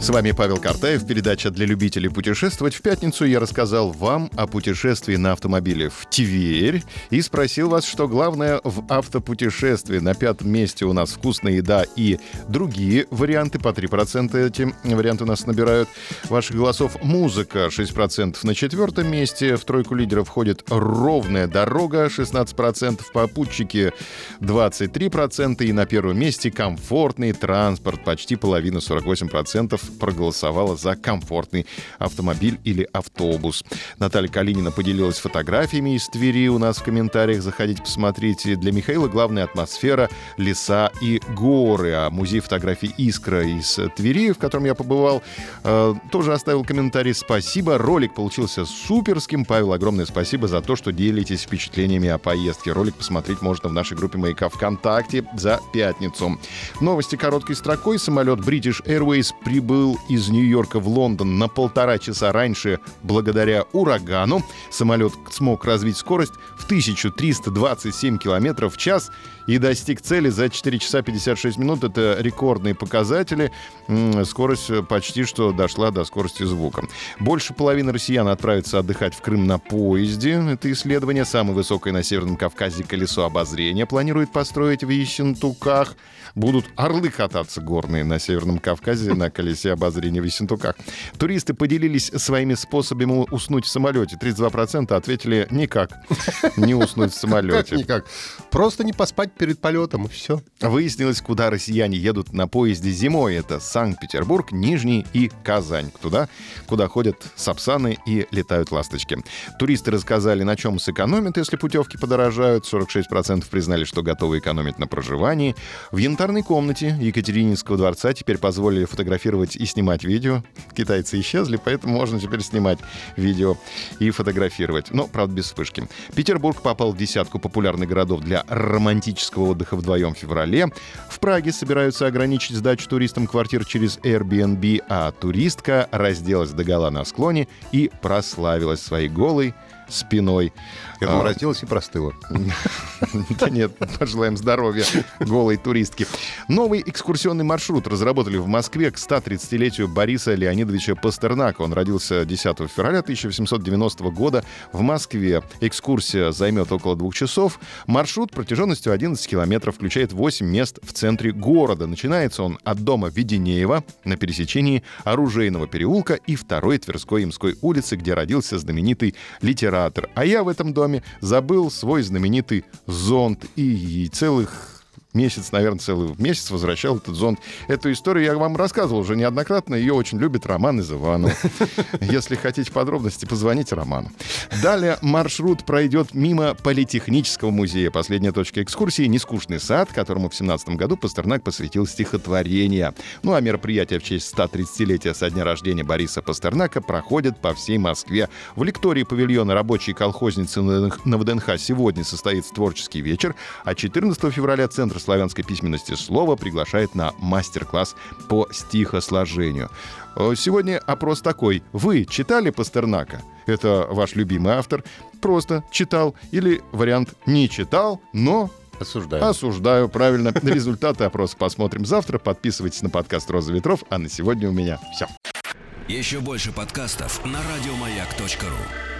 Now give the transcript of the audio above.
С вами Павел Картаев, передача для любителей путешествовать. В пятницу я рассказал вам о путешествии на автомобиле в Тверь и спросил вас, что главное в автопутешествии. На пятом месте у нас вкусная еда и другие варианты. По 3% эти варианты у нас набирают ваших голосов. Музыка 6% на четвертом месте. В тройку лидеров входит ровная дорога 16%, попутчики 23% и на первом месте комфортный транспорт почти половина 48% проголосовала за комфортный автомобиль или автобус. Наталья Калинина поделилась фотографиями из Твери у нас в комментариях. Заходите, посмотрите. Для Михаила главная атмосфера, леса и горы. А музей фотографий «Искра» из Твери, в котором я побывал, э, тоже оставил комментарий. Спасибо. Ролик получился суперским. Павел, огромное спасибо за то, что делитесь впечатлениями о поездке. Ролик посмотреть можно в нашей группе «Маяка» ВКонтакте за пятницу. Новости короткой строкой. Самолет British Airways прибыл из Нью-Йорка в Лондон на полтора часа раньше благодаря урагану. Самолет смог развить скорость в 1327 километров в час и достиг цели за 4 часа 56 минут. Это рекордные показатели. Скорость почти что дошла до скорости звука. Больше половины россиян отправятся отдыхать в Крым на поезде. Это исследование. Самое высокое на Северном Кавказе колесо обозрения планирует построить в Ессентуках. Будут орлы кататься горные на Северном Кавказе на колесе обозрения в Ессентуках. Туристы поделились своими способами уснуть в самолете. 32% ответили никак. Не уснуть в самолете. Никак. Просто не поспать перед полетом, и все. Выяснилось, куда россияне едут на поезде зимой. Это Санкт-Петербург, Нижний и Казань. Туда, куда ходят сапсаны и летают ласточки. Туристы рассказали, на чем сэкономят, если путевки подорожают. 46% признали, что готовы экономить на проживании. В янтарной комнате Екатерининского дворца теперь позволили фотографировать и снимать видео. Китайцы исчезли, поэтому можно теперь снимать видео и фотографировать. Но, правда, без вспышки. Петербург попал в десятку популярных городов для романтического отдыха вдвоем в феврале. В Праге собираются ограничить сдачу туристам квартир через Airbnb, а туристка разделась догола на склоне и прославилась своей голой спиной. Обратилась и простыла. Да нет, пожелаем здоровья голой туристки. Новый экскурсионный маршрут разработали в Москве к 130-летию Бориса Леонидовича Пастернака. Он родился 10 февраля 1890 года в Москве. Экскурсия займет около двух часов. Маршрут протяженностью 11 километров включает 8 мест в центре города. Начинается он от дома Веденеева на пересечении Оружейного переулка и второй Тверской Имской улицы, где родился знаменитый литератор. А я в этом доме забыл свой знаменитый зонт и целых месяц, наверное, целый месяц возвращал этот зонт. Эту историю я вам рассказывал уже неоднократно. Ее очень любит Роман из Иванова. Если хотите подробности, позвоните Роману. Далее маршрут пройдет мимо Политехнического музея. Последняя точка экскурсии — нескучный сад, которому в 17 году Пастернак посвятил стихотворение. Ну а мероприятия в честь 130-летия со дня рождения Бориса Пастернака проходят по всей Москве. В лектории павильона рабочей колхозницы на ВДНХ сегодня состоится творческий вечер, а 14 февраля Центр славянской письменности слова приглашает на мастер-класс по стихосложению. Э, сегодня опрос такой. Вы читали Пастернака? Это ваш любимый автор. Просто читал. Или вариант не читал, но Осуждаю. Осуждаю, правильно. Результаты опроса посмотрим завтра. Подписывайтесь на подкаст «Роза ветров». А на сегодня у меня все. Еще больше подкастов на радиомаяк.ру